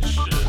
Shh.